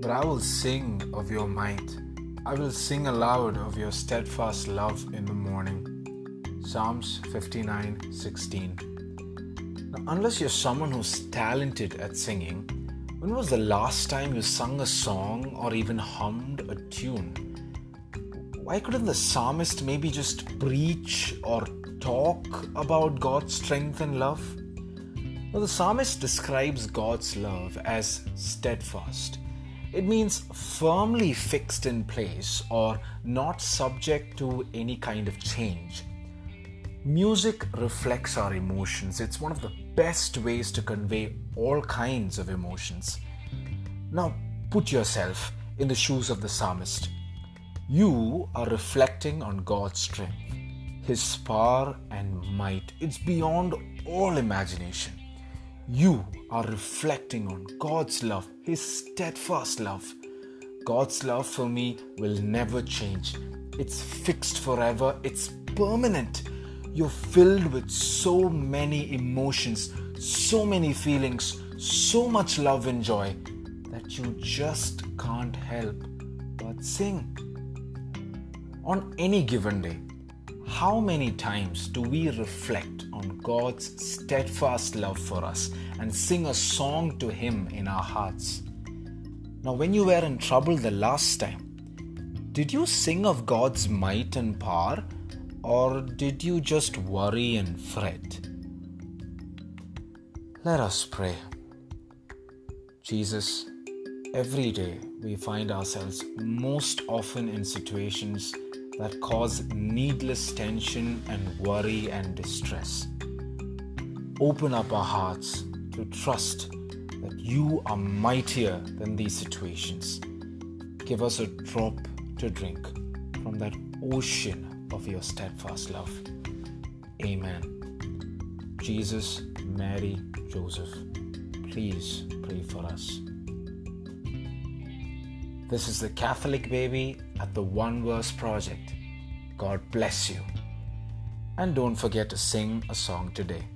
But I will sing of your might. I will sing aloud of your steadfast love in the morning. Psalms 59 16. Now, unless you're someone who's talented at singing, when was the last time you sung a song or even hummed a tune? Why couldn't the psalmist maybe just preach or talk about God's strength and love? Now, the psalmist describes God's love as steadfast. It means firmly fixed in place or not subject to any kind of change. Music reflects our emotions. It's one of the best ways to convey all kinds of emotions. Now, put yourself in the shoes of the psalmist. You are reflecting on God's strength, His power and might. It's beyond all imagination. You are reflecting on God's love, His steadfast love. God's love for me will never change. It's fixed forever, it's permanent. You're filled with so many emotions, so many feelings, so much love and joy that you just can't help but sing. On any given day, how many times do we reflect on God's steadfast love for us and sing a song to Him in our hearts? Now, when you were in trouble the last time, did you sing of God's might and power, or did you just worry and fret? Let us pray. Jesus, every day we find ourselves most often in situations that cause needless tension and worry and distress. Open up our hearts to trust that you are mightier than these situations. Give us a drop to drink from that ocean of your steadfast love. Amen. Jesus, Mary, Joseph, please pray for us. This is the Catholic Baby at the One Verse Project. God bless you. And don't forget to sing a song today.